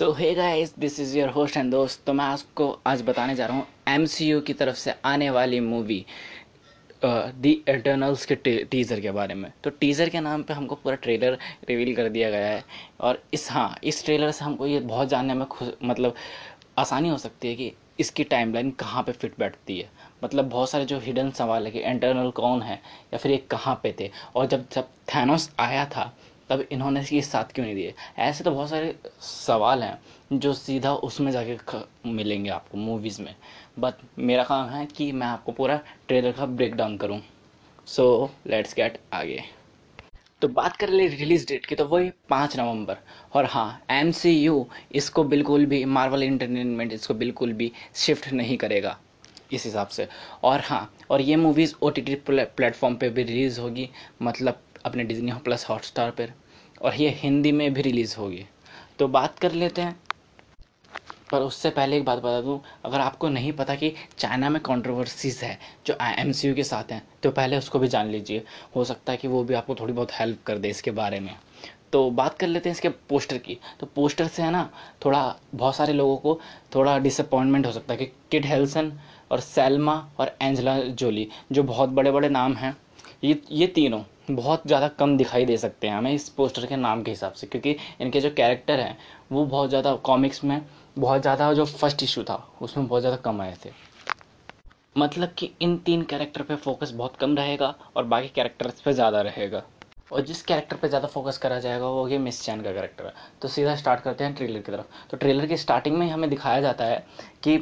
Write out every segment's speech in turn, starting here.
So hey guys this is your host and दोस्त तो मैं आपको आज बताने जा रहा हूँ एम सी यू की तरफ़ से आने वाली मूवी दी एटर्नल्स के टीज़र के बारे में। तो टीज़र के नाम पे हमको पूरा ट्रेलर रिवील कर दिया गया है और इस हाँ इस ट्रेलर से हमको ये बहुत जानने में खुश मतलब आसानी हो सकती है कि इसकी टाइमलाइन कहाँ पे फिट बैठती है। मतलब बहुत सारे जो हिडन सवाल है कि इंटरनल कौन है या फिर ये कहाँ पे थे? और जब जब थैनोस आया था तब इन्होंने ये साथ क्यों नहीं दिए? ऐसे तो बहुत सारे सवाल हैं जो सीधा उसमें जाके मिलेंगे आपको मूवीज़ में। बट मेरा काम है कि मैं आपको पूरा ट्रेलर का ब्रेक डाउन करूँ। सो लेट्स गेट आगे। तो बात कर ले रिलीज़ डेट की तो वही पाँच नवंबर। और हाँ एमसीयू इसको बिल्कुल भी मार्वल इंटरटेनमेंट इसको बिल्कुल भी शिफ्ट नहीं करेगा, इस हिसाब से। और हाँ और ये movies O T T platform पर भी रिलीज़ होगी मतलब अपने डिजनी प्लस हॉटस्टार पर, और ये हिंदी में भी रिलीज़ होगी। तो बात कर लेते हैं। पर उससे पहले एक बात बता दूँ, अगर आपको नहीं पता कि चाइना में कंट्रोवर्सीज है, जो एम के साथ हैं तो पहले उसको भी जान लीजिए। हो सकता है कि वो भी आपको थोड़ी बहुत हेल्प कर दे इसके बारे में। तो बात कर लेते हैं इसके पोस्टर की। तो पोस्टर से है ना, थोड़ा, बहुत सारे लोगों को थोड़ा डिसअपॉइंटमेंट हो सकता है कि किड हेल्सन और सेल्मा और एंजला जोली जो बहुत बड़े बड़े नाम हैं, ये ये तीनों। बहुत ज़्यादा कम दिखाई दे सकते हैं हमें इस पोस्टर के नाम के हिसाब से, क्योंकि इनके जो कैरेक्टर हैं, वो बहुत ज़्यादा कॉमिक्स में बहुत ज़्यादा जो फ़र्स्ट इशू था, उसमें बहुत ज़्यादा कम आए थे। मतलब कि इन तीन कैरेक्टर पे फोकस बहुत कम रहेगा और बाकी कैरेक्टर्स पे ज़्यादा रहेगा। और जिस कैरेक्टर पे ज़्यादा फोकस करा जाएगा, वो ये मिस चैन का कैरेक्टर है। तो सीधा स्टार्ट करते हैं ट्रेलर की तरफ़। तो ट्रेलर की स्टार्टिंग में हमें दिखाया जाता है कि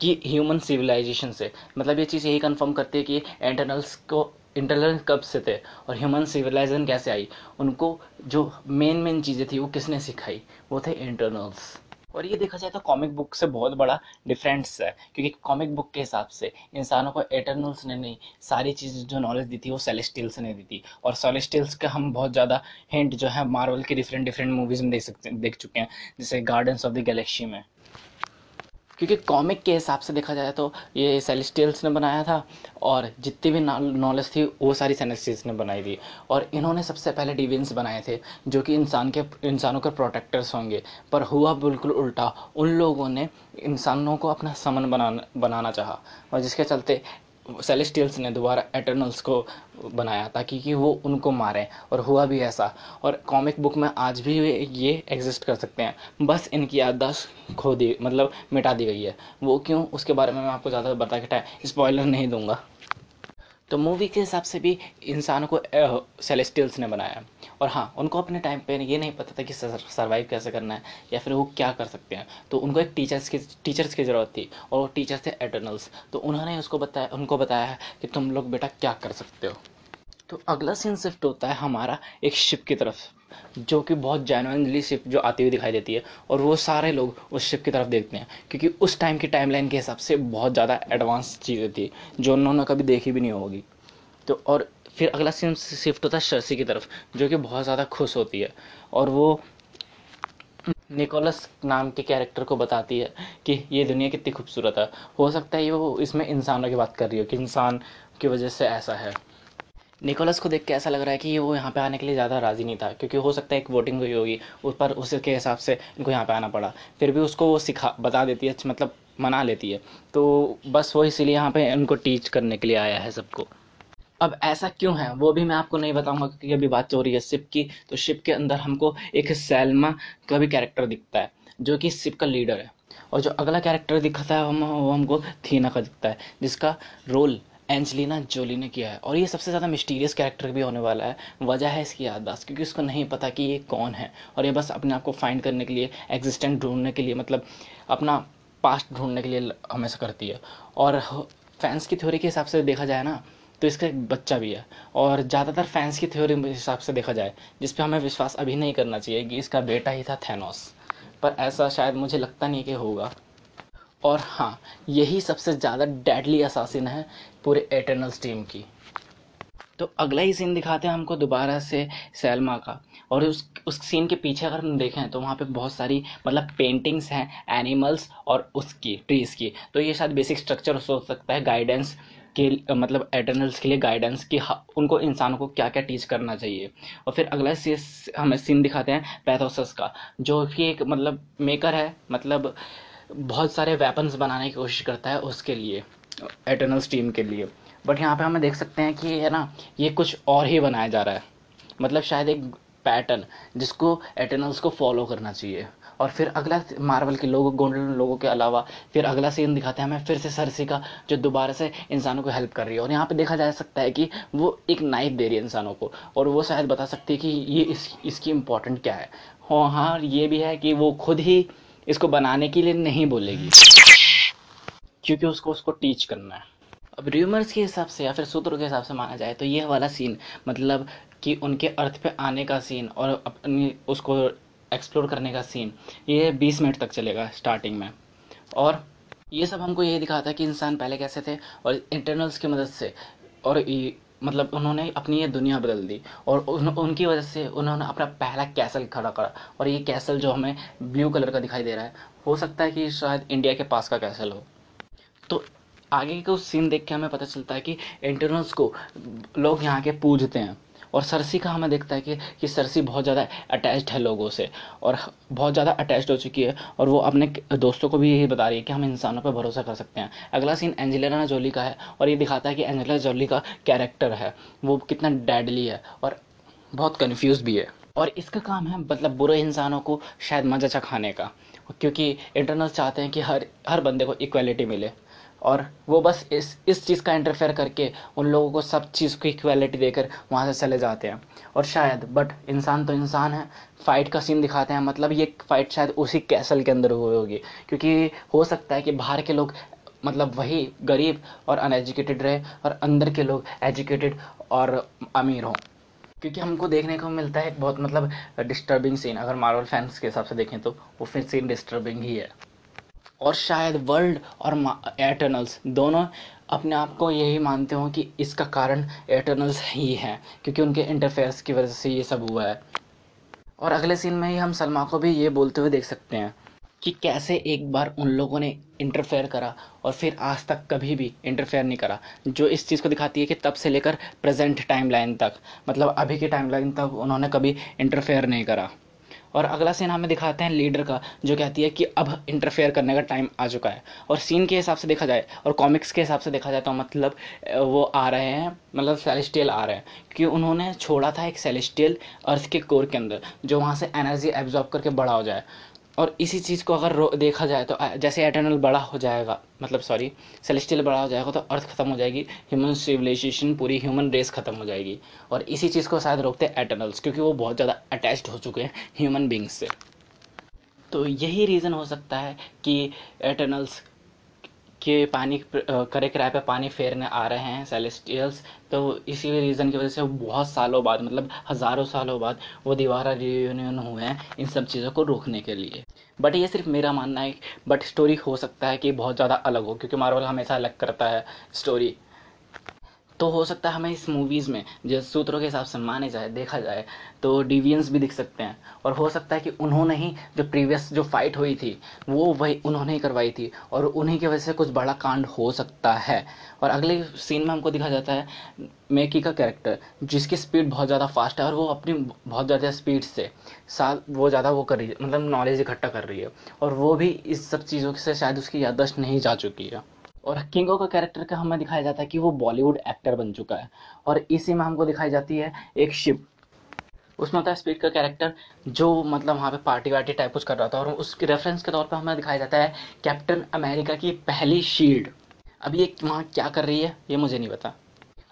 कि ह्यूमन सिविलाइजेशन से मतलब ये चीज़ यही कंफर्म करती है कि एंटरनल्स को इंटरनल कब से थे और ह्यूमन सिविलाइजेशन कैसे आई? उनको जो मेन मेन चीज़ें थी, वो किसने सिखाई? वो थे इंटरनल्स और ये देखा जाए तो कॉमिक बुक से बहुत बड़ा डिफरेंस है, क्योंकि कॉमिक बुक के हिसाब से इंसानों को एटर्नल्स ने नहीं, सारी चीज़ जो नॉलेज दी थी, वो सेलेस्टियल्स ने दी थी। और सेलेस्टियल्स का हम बहुत ज़्यादा हिंट जो है मार्वल के डिफरेंट डिफरेंट मूवीज़ में देख सकते, देख चुके हैं, जैसे गार्डन्स ऑफ़ द गैलेक्सी में। क्योंकि कॉमिक के हिसाब से देखा जाए तो ये सेलेस्टियल्स ने बनाया था और जितनी भी नॉलेज थी, वो सारी सेलेस्टियल्स ने बनाई थी। और इन्होंने सबसे पहले डिवियंस बनाए थे, जो कि इंसान के, इंसानों के प्रोटेक्टर्स होंगे। पर हुआ बिल्कुल उल्टा, उन लोगों ने इंसानों को अपना समन बनाना बनाना चाहा। और जिसके चलते सेलेस्टियल्स ने दोबारा एटर्नल्स को बनाया ताकि कि वो उनको मारें, और हुआ भी ऐसा। और कॉमिक बुक में आज भी ये एग्जिस्ट कर सकते हैं। बस इनकी याददाश्त खो दी मतलब मिटा दी गई है। वो क्यों? उसके बारे में मैं आपको ज़्यादा बता के स्पॉयलर नहीं दूँगा। तो मूवी के हिसाब से भी इंसान को सेलेस्टियल्स ने बनाया। और हाँ उनको अपने टाइम पे ये नहीं पता था कि सर्वाइव कैसे करना है या फिर वो क्या कर सकते हैं। तो उनको एक टीचर्स की टीचर्स की ज़रूरत थी और वो टीचर्स थे एटर्नल्स तो उन्होंने उसको बताया, उनको बताया है कि तुम लोग बेटा क्या कर सकते हो। तो अगला सीन शिफ्ट होता है हमारा एक शिप की तरफ़, जो कि बहुत जेनुअनली शिप जो आती हुई दिखाई देती है और वो सारे लोग उस शिप की तरफ़ देखते हैं। क्योंकि उस टाइम की टाइमलाइन के हिसाब से बहुत ज़्यादा एडवांस चीज़ें थी, जो उन्होंने कभी देखी भी नहीं होगी। तो और फिर अगला सीन शिफ्ट होता है शर्सी की तरफ़, जो कि बहुत ज़्यादा खुश होती है। और वो निकोलस नाम के कैरेक्टर को बताती है कि ये दुनिया कितनी खूबसूरत है। हो सकता है ये वो इसमें इंसानों की बात कर रही हो, कि इंसान की वजह से ऐसा है। निकोलस को देख के ऐसा लग रहा है कि वो यहाँ पे आने के लिए ज़्यादा राज़ी नहीं था, क्योंकि हो सकता है एक वोटिंग हुई होगी, उस पर उसके हिसाब से इनको यहाँ पे आना पड़ा। फिर भी उसको वो सिखा, बता देती है मतलब मना लेती है। तो बस वो इसीलिए यहाँ पे उनको टीच करने के लिए आया है सबको। अब ऐसा क्यों है? वो भी मैं आपको नहीं बताऊँगा क्योंकि अभी बात हो रही है शिप की। तो शिप के अंदर हमको एक सैलमा का भी कैरेक्टर दिखता है, जो कि शिप का लीडर है। और जो अगला कैरेक्टर दिखता है, हम, वो हमको थीना का दिखता है, जिसका रोल एंजलिना जोली ने किया है। और ये सबसे ज़्यादा मिस्टीरियस कैरेक्टर भी होने वाला है। वजह है इसकी याददाश्त, क्योंकि उसको नहीं पता कि ये कौन है। और ये बस अपने आप को फाइंड करने के लिए एग्जिस्टेंट ढूँढने के लिए मतलब अपना पास्ट ढूँढने के लिए हमेशा करती है। और फैंस की थ्योरी के हिसाब से देखा जाए ना तो इसका एक बच्चा भी है। और ज़्यादातर फैंस की थ्योरी के हिसाब से देखा जाए, जिस पर हमें विश्वास अभी नहीं करना चाहिए कि इसका बेटा ही था थैनोस पर ऐसा शायद मुझे लगता नहीं कि होगा। और हाँ यही सबसे ज़्यादा डेडली असासिन है पूरे एटर्नल्स टीम की। तो अगला ही सीन दिखाते हैं हमको दोबारा से सैलमा का। और उस उस सीन के पीछे अगर हम देखें तो वहाँ पे बहुत सारी मतलब पेंटिंग्स हैं एनिमल्स और उसकी ट्रीज़ की। तो ये शायद बेसिक स्ट्रक्चर हो सकता है गाइडेंस के मतलब एटर्नल्स के लिए गाइडेंस कि उनको इंसानों को क्या क्या टीच करना चाहिए। और फिर अगला सी हमें सीन दिखाते हैं पैथोसस का, जो कि एक मतलब मेकर है मतलब बहुत सारे वेपन्स बनाने की कोशिश करता है उसके लिए एटर्नल्स टीम के लिए। बट यहाँ पे हमें देख सकते हैं कि, है ना, ये कुछ और ही बनाया जा रहा है। मतलब शायद एक पैटर्न जिसको एटर्नल्स को फॉलो करना चाहिए। और फिर अगला मार्वल के लोगों गोल्डन लोगों के अलावा फिर अगला सीन दिखाते हैं हमें, फिर से सरसी का, जो दोबारा से इंसानों को हेल्प कर रही है। और यहाँ पे देखा जा सकता है कि वो एक नाइफ दे रही है इंसानों को, और वो शायद बता सकती है कि ये इस, इसकी इम्पोर्टेंट क्या है। हाँ हाँ ये भी है कि वो खुद ही इसको बनाने के लिए नहीं बोलेगी, क्योंकि उसको उसको टीच करना है। अब र्यूमर्स के हिसाब से या फिर सूत्रों के हिसाब से माना जाए तो ये वाला सीन मतलब कि उनके अर्थ पे आने का सीन और अपनी उसको एक्सप्लोर करने का सीन ये बीस मिनट तक चलेगा स्टार्टिंग में। और ये सब हमको ये दिखाता है कि इंसान पहले कैसे थे और इंटरनल्स की मदद से और मतलब उन्होंने अपनी ये दुनिया बदल दी और उन, उनकी वजह से उन्होंने अपना पहला कैसल खड़ा करा और ये कैसल जो हमें ब्लू कलर का दिखाई दे रहा है हो सकता है कि शायद इंडिया के पास का कैसल हो। तो आगे का सीन देख के हमें पता चलता है कि इंटरनल्स को लोग यहाँ के पूजते हैं। और सरसी का हमें देखता है कि कि सरसी बहुत ज़्यादा अटैच्ड है लोगों से और बहुत ज़्यादा अटैच्ड हो चुकी है और वो अपने दोस्तों को भी यही बता रही है कि हम इंसानों पर भरोसा कर सकते हैं। अगला सीन एंजेलिना जोली का है और ये दिखाता है कि एंजेलिना जोली का कैरेक्टर है। वो कितना डैडली है और बहुत कन्फ्यूज़ भी है। और इसका काम है मतलब बुरे इंसानों को शायद मज़ा चखाने का, क्योंकि इंटरनल्स चाहते हैं कि हर हर बंदे को इक्वलिटी मिले। और वो बस इस इस चीज़ का इंटरफेयर करके उन लोगों को सब चीज़ की इक्वालिटी देकर वहाँ से चले जाते हैं। और शायद बट इंसान तो इंसान है फाइट का सीन दिखाते हैं मतलब ये फाइट शायद उसी कैसल के अंदर हुई होगी। क्योंकि हो सकता है कि बाहर के लोग मतलब वही गरीब और अनएजुकेटेड रहे और अंदर के लोग एजुकेटेड और अमीर हों। क्योंकि हमको देखने को मिलता है बहुत मतलब डिस्टर्बिंग सीन अगर मार्वल फैंस के हिसाब से देखें तो वो फिर सीन डिस्टर्बिंग ही है। और शायद वर्ल्ड और एटर्नल्स दोनों अपने आप को यही मानते हो कि इसका कारण एटर्नल्स ही हैं, क्योंकि उनके इंटरफेयर्स की वजह से ये सब हुआ है। और अगले सीन में ही हम सलमा को भी ये बोलते हुए देख सकते हैं कि कैसे एक बार उन लोगों ने इंटरफेयर करा और फिर आज तक कभी भी इंटरफेयर नहीं करा, जो इस चीज़ को दिखाती है कि तब से लेकर प्रेजेंट टाइम लाइन तक मतलब अभी की टाइम लाइन तक उन्होंने कभी इंटरफेयर नहीं करा। और अगला सीन हमें दिखाते हैं लीडर का, जो कहती है कि अब इंटरफेयर करने का टाइम आ चुका है। और सीन के हिसाब से देखा जाए, और कॉमिक्स के हिसाब से देखा जाए तो मतलब वो आ रहे हैं मतलब सेलेस्टियल आ रहे हैं। क्योंकि उन्होंने छोड़ा था एक सेलेस्टियल अर्थ के कोर के अंदर, जो वहाँ से एनर्जी एब्जॉर्ब करके बड़ा हो जाए। और इसी चीज़ को अगर देखा जाए तो जैसे एटर्नल बड़ा हो जाएगा मतलब सॉरी सेलेस्टियल बड़ा हो जाएगा तो अर्थ खत्म हो जाएगी ह्यूमन सिविलाइजेशन पूरी ह्यूमन रेस खत्म हो जाएगी। और इसी चीज़ को शायद रोकते हैं एटर्नल्स क्योंकि वो बहुत ज़्यादा अटैच्ड हो चुके हैं ह्यूमन बींग्स से। तो यही रीज़न हो सकता है कि एटर्नल्स के पानी करे किराए पे पानी फेरने आ रहे हैं सेलेस्टियल्स तो इसी रीज़न की वजह से बहुत सालों बाद मतलब हज़ारों सालों बाद वो दीवारा रियूनियन हुए हैं इन सब चीज़ों को रोकने के लिए। बट ये सिर्फ़ मेरा मानना है बट स्टोरी हो सकता है कि बहुत ज़्यादा अलग हो, क्योंकि मार्वल हमेशा अलग करता है स्टोरी तो हो सकता है हमें इस मूवीज़ में जो सूत्रों के हिसाब से माने जाए, देखा जाए तो डिवियंस भी दिख सकते हैं। और हो सकता है कि उन्होंने ही जो प्रीवियस जो फाइट हुई थी, वो वही उन्होंने ही करवाई थी, और उन्हीं की वजह से कुछ बड़ा कांड हो सकता है। और अगले सीन में हमको दिखा जाता है मेकी का कैरेक्टर जिसकी स्पीड बहुत ज़्यादा फास्ट है, और वो अपनी बहुत ज़्यादा स्पीड से साल, वो ज़्यादा वो कर रही है मतलब नॉलेज इकट्ठा कर रही है। और वो भी इस सब चीज़ों से शायद उसकी याददाश्त नहीं जा चुकी है। और किंगो का कैरेक्टर का हमें दिखाया जाता है कि वो बॉलीवुड एक्टर बन चुका है। और इसी में हमको दिखाई जाती है एक शिप उसमें होता है स्पीड का कैरेक्टर जो मतलब वहाँ पे पार्टी वार्टी टाइप कुछ कर रहा था और उसके रेफरेंस के तौर पर हमें दिखाया जाता है कैप्टन अमेरिका की पहली शील्ड अब ये वहाँ क्या कर रही है, ये मुझे नहीं पता।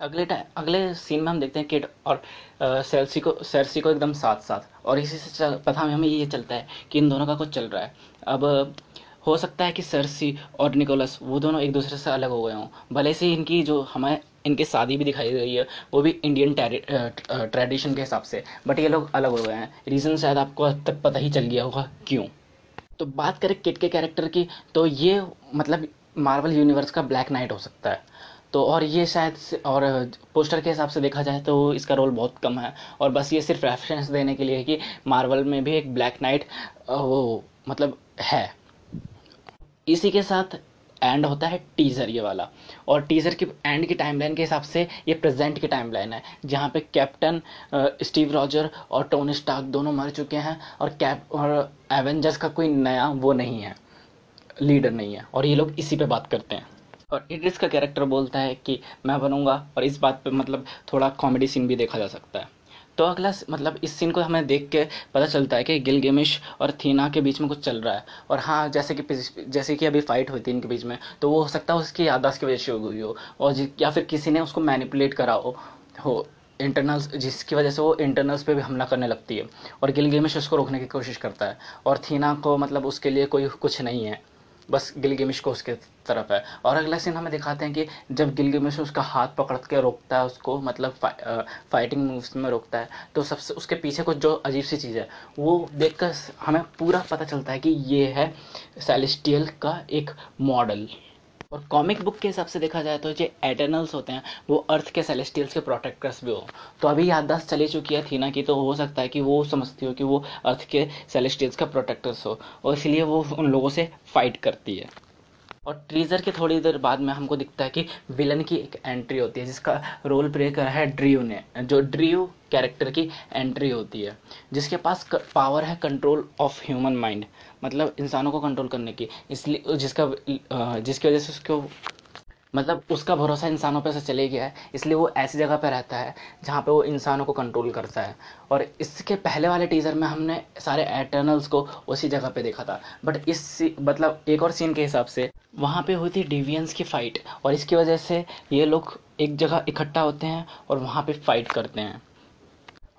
अगले अगले सीन में हम देखते हैं किड और सेल्सी को सेल्सी को एकदम साथ साथ और इसी से पता हमें ये चलता है कि इन दोनों का कुछ चल रहा है। अब हो सकता है कि सरसी और निकोलस वो दोनों एक दूसरे से अलग हो गए हों। भले से इनकी जो हमें इनकी शादी भी दिखाई गई है, वो भी इंडियन ट्रेडिशन के हिसाब से बट ये लोग अलग हो गए हैं। रीज़न शायद आपको अब तक पता ही चल गया होगा, क्यों? तो बात करें किट के कैरेक्टर की तो ये मतलब मार्वल यूनिवर्स का ब्लैक नाइट हो सकता है। तो और ये शायद और पोस्टर के हिसाब से देखा जाए तो इसका रोल बहुत कम है। और बस ये सिर्फ़ रेफरेंस देने के लिए कि मार्वल में भी एक ब्लैक नाइट वो मतलब है। इसी के साथ एंड होता है टीज़र ये वाला। और टीज़र की एंड की टाइमलाइन के हिसाब से ये प्रेजेंट की टाइमलाइन है, जहाँ पे कैप्टन स्टीव रॉजर और टोनी स्टार्क दोनों मर चुके हैं और कैप और एवेंजर्स का कोई नया वो नहीं है लीडर नहीं है। और ये लोग इसी पे बात करते हैं। और इड्रिस का कैरेक्टर बोलता है कि मैं बनूँगा और इस बात पे मतलब थोड़ा कॉमेडी सीन भी देखा जा सकता है। तो अगला मतलब इस सीन को हमें देख के पता चलता है कि गिल गेमिश और थीना के बीच में कुछ चल रहा है। और हाँ जैसे कि जैसे कि अभी फाइट हुई थी इनके बीच में तो वो हो सकता है उसकी याददाश्त की वजह से हुई हो, और या फिर किसी ने उसको मैनिपुलेट करा हो हो इंटरनल्स जिसकी वजह से वो इंटरनल्स पे भी हमला करने लगती है, और गिल गेमिश उसको रोकने की कोशिश करता है, और थीना को मतलब उसके लिए कोई कुछ नहीं है। बस गिलगेमिश को उसके तरफ़ है। और अगला सीन हमें दिखाते हैं कि जब गिलगेमिश उसका हाथ पकड़ के रोकता है उसको मतलब फा, आ, फाइटिंग मूव्स में रोकता है तो सबसे उसके पीछे कुछ जो अजीब सी चीज़ है वो देखकर हमें पूरा पता चलता है कि ये है सेलिस्टियल का एक मॉडल और कॉमिक बुक के हिसाब से देखा जाए तो जो एटर्नल्स होते हैं, वो अर्थ के सेलेस्टियल्स के प्रोटेक्टर्स भी हो। तो अभी याददाश्त चली चुकी है थीना की तो हो सकता है कि वो समझती हो कि वो अर्थ के सेलेस्टियल्स का प्रोटेक्टर्स हो, और इसलिए वो उन लोगों से फाइट करती है। और ट्रीजर के थोड़ी देर बाद में हमको दिखता है कि विलन की एक एंट्री होती है, जिसका रोल प्ले करा है ड्रियो ने, जो ड्रियो कैरेक्टर की एंट्री होती है, जिसके पास पावर है कंट्रोल ऑफ़ ह्यूमन माइंड मतलब इंसानों को कंट्रोल करने की। इसलिए, जिसका जिसकी वजह से उसको मतलब उसका भरोसा इंसानों पर से चले गया है। इसलिए वो ऐसी जगह पर रहता है, जहाँ पे वो इंसानों को कंट्रोल करता है। और इसके पहले वाले टीज़र में हमने सारे एटर्नल्स को उसी जगह पे देखा था। बट इस मतलब एक और सीन के हिसाब से, वहाँ पे हुई थी डिवियंस की फ़ाइट और इसकी वजह से ये लोग एक जगह इकट्ठा होते हैं और वहाँ पे फाइट करते हैं।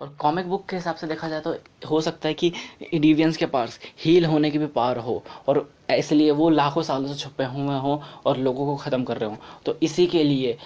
और कॉमिक बुक के हिसाब से देखा जाए तो हो सकता है कि डिवियंस के पास हील होने की भी पावर हो और इसलिए वो लाखों सालों से छुपे हुए हों और लोगों को ख़त्म कर रहे हों। तो इसी के लिए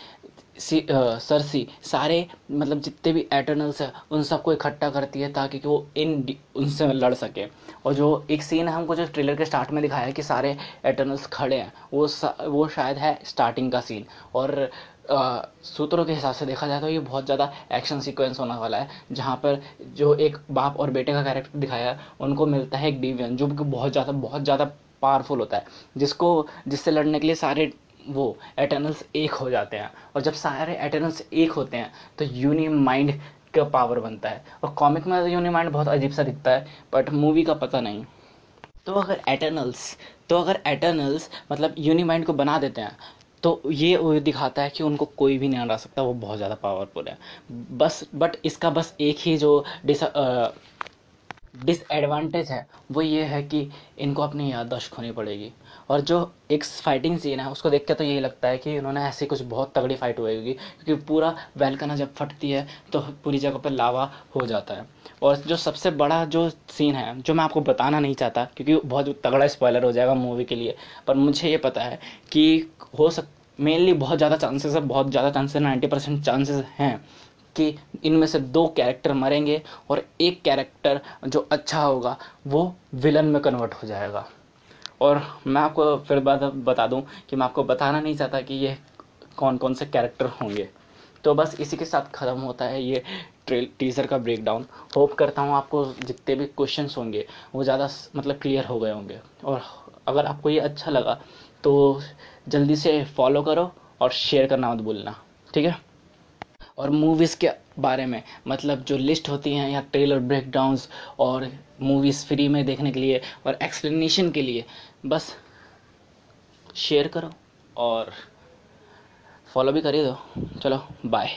सी आ, सरसी सारे मतलब जितने भी एटर्नल्स हैं उन सबको इकट्ठा करती है ताकि कि वो इन उनसे लड़ सके। और जो एक सीन है हमको जो ट्रेलर के स्टार्ट में दिखाया है कि सारे एटर्नल्स खड़े हैं वो वो शायद है स्टार्टिंग का सीन और सूत्रों के हिसाब से देखा जाए तो ये बहुत ज़्यादा एक्शन सीक्वेंस होने वाला है, जहाँ पर जो एक बाप और बेटे का कैरेक्टर दिखाया है उनको मिलता है एक डिवियन जो कि बहुत ज़्यादा बहुत ज़्यादा पावरफुल होता है। जिसको, जिससे लड़ने के लिए सारे वो एटर्नल्स एक हो जाते हैं। और जब सारे एटर्नल्स एक होते हैं तो यूनि माइंड का पावर बनता है। और कॉमिक में यूनि माइंड बहुत अजीब सा दिखता है बट मूवी का पता नहीं। तो अगर एटर्नल्स तो अगर एटर्नल्स मतलब यूनि माइंड को बना देते हैं तो ये दिखाता है कि उनको कोई भी नहीं हरा सकता, वो बहुत ज़्यादा पावरफुल है। बस बट इसका बस एक ही जो डिस डिसएडवांटेज है, वो ये है कि इनको अपनी याददाश्त खोनी पड़ेगी। और जो एक फाइटिंग सीन है, उसको देख के तो यही लगता है कि इन्होंने ऐसी कुछ बहुत तगड़ी फाइट हुई होगी, क्योंकि पूरा वेलकना जब फटती है तो पूरी जगह पर लावा हो जाता है। और जो सबसे बड़ा जो सीन है, जो मैं आपको बताना नहीं चाहता, क्योंकि बहुत तगड़ा स्पॉयलर हो जाएगा मूवी के लिए, पर मुझे ये पता है कि हो सक मेनली बहुत ज़्यादा चांसेस है, बहुत ज़्यादा चांसेस नाइन्टी परसेंट चांसेस हैं कि इनमें से दो कैरेक्टर मरेंगे और एक कैरेक्टर जो अच्छा होगा, वो विलन में कन्वर्ट हो जाएगा। और मैं आपको फिर बात बता दूँ कि मैं आपको बताना नहीं चाहता कि ये कौन कौन से कैरेक्टर होंगे। तो बस इसी के साथ ख़त्म होता है ये टीज़र का ब्रेकडाउन होप करता हूँ आपको जितने भी क्वेश्चंस होंगे, वो ज़्यादा मतलब क्लियर हो गए होंगे। और अगर आपको ये अच्छा लगा तो जल्दी से फॉलो करो और शेयर करना मत भूलना, ठीक है? और मूवीज़ के बारे में मतलब जो लिस्ट होती हैं या ट्रेलर ब्रेकडाउंस और मूवीज़ फ्री में देखने के लिए और एक्सप्लेनेशन के लिए, बस शेयर करो और फॉलो भी करिए दो चलो बाय